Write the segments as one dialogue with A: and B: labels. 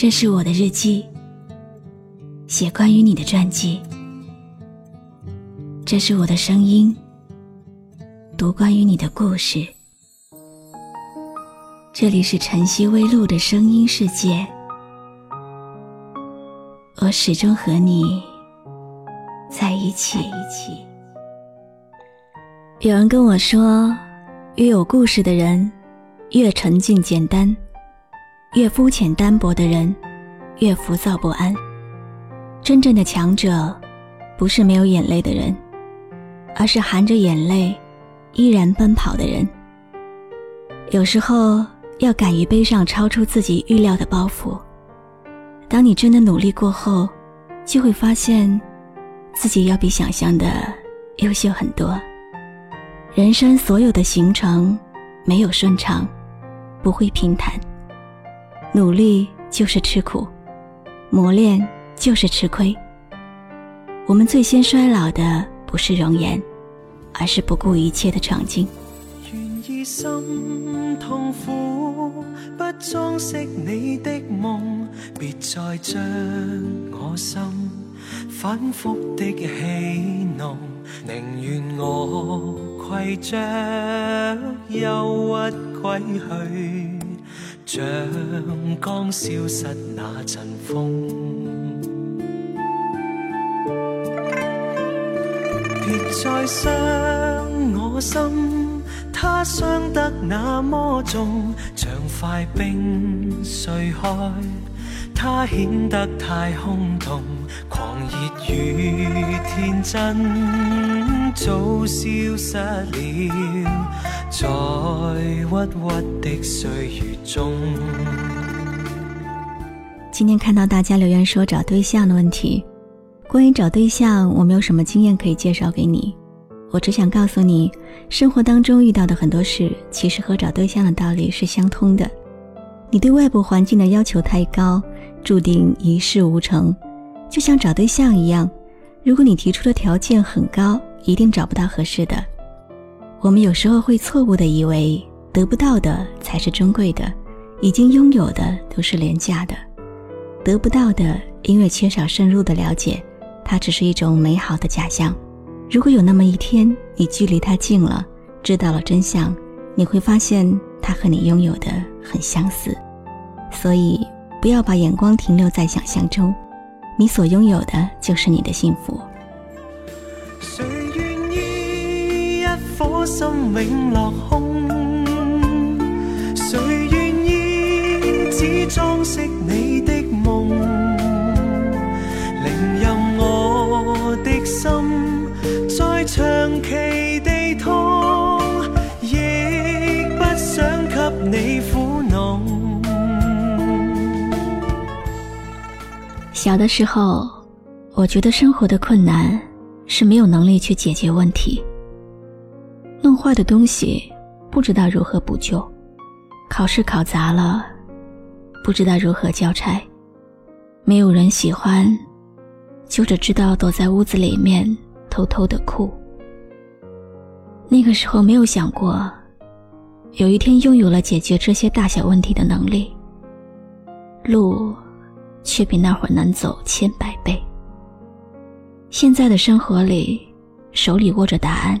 A: 这是我的日记，写关于你的传记。这是我的声音，读关于你的故事。这里是晨曦微露的声音世界，我始终和你在一起。有人跟我说，越有故事的人，越沉静简单。越肤浅单薄的人，越浮躁不安。真正的强者，不是没有眼泪的人，而是含着眼泪，依然奔跑的人。有时候要敢于背上超出自己预料的包袱。当你真的努力过后，就会发现自己要比想象的优秀很多。人生所有的行程，没有顺畅，不会平坦。努力就是吃苦磨练就是吃亏我们最先衰老的不是容颜而是不顾一切的闯劲
B: 愿意心痛苦不装饰你的梦别再将我心反复的戏弄宁愿我携着忧郁归去像刚消失那阵风，别再伤我心，它伤得那么重，像块冰碎开，它显得太空洞，狂热与天真。早消失了，在的岁月中。
A: 今天看到大家留言说找对象的问题，关于找对象，我没有什么经验可以介绍给你。我只想告诉你，生活当中遇到的很多事，其实和找对象的道理是相通的。你对外部环境的要求太高，注定一事无成。就像找对象一样，如果你提出的条件很高，一定找不到合适的。我们有时候会错误的以为得不到的才是珍贵的，已经拥有的都是廉价的。得不到的，因为缺少深入的了解，它只是一种美好的假象。如果有那么一天，你距离它近了，知道了真相，你会发现它和你拥有的很相似。所以，不要把眼光停留在想象中，你所拥有的就是你的幸福。
B: 心永落空谁愿意只装饰你的梦宁任我的心再长期地痛亦不想给你苦恼
A: 小的时候我觉得生活的困难是没有能力去解决问题弄坏的东西，不知道如何补救；考试考砸了，不知道如何交差；没有人喜欢，就只知道躲在屋子里面偷偷的哭。那个时候没有想过，有一天拥有了解决这些大小问题的能力，路却比那会儿难走千百倍。现在的生活里，手里握着答案。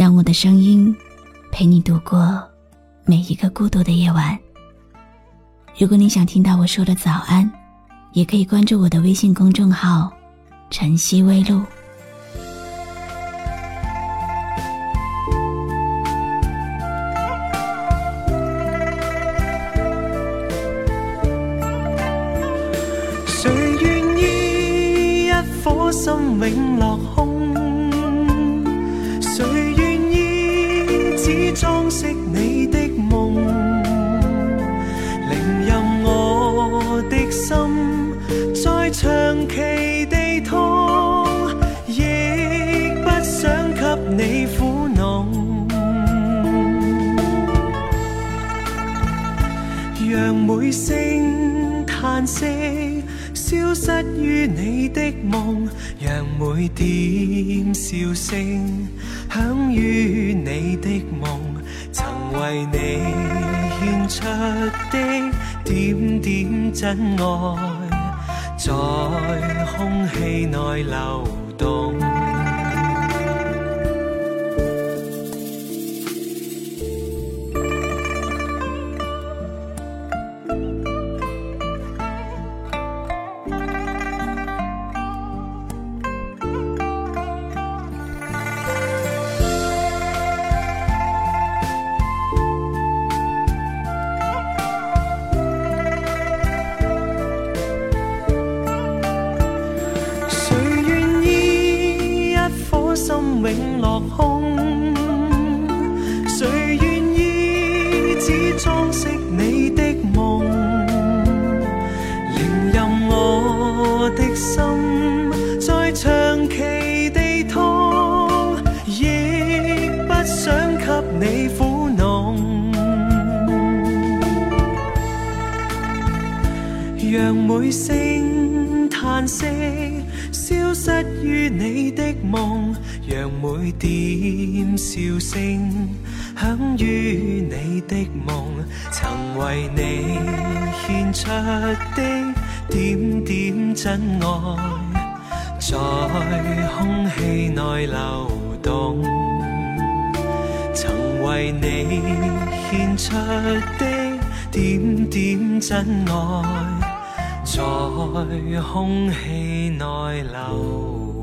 B: 让
A: 我的声音，陪你度过每一个孤独的夜晚。如果你想听到我说的早安，也可以关注我的微信公众号“晨曦微露”。
B: 谁愿意一颗心永落？声叹息，消失于你的梦，让每点笑声响于你的梦。曾为你献出的点点真爱，在空气内流动。空，谁愿意只装饰你的梦？宁任我的心在长期地痛，亦不想给你苦弄。让每声叹息。消失于你的梦，让每点笑声响于你的梦。曾为你献出的点点真爱，在空气内流动。曾为你献出的点点真爱。在空气内流。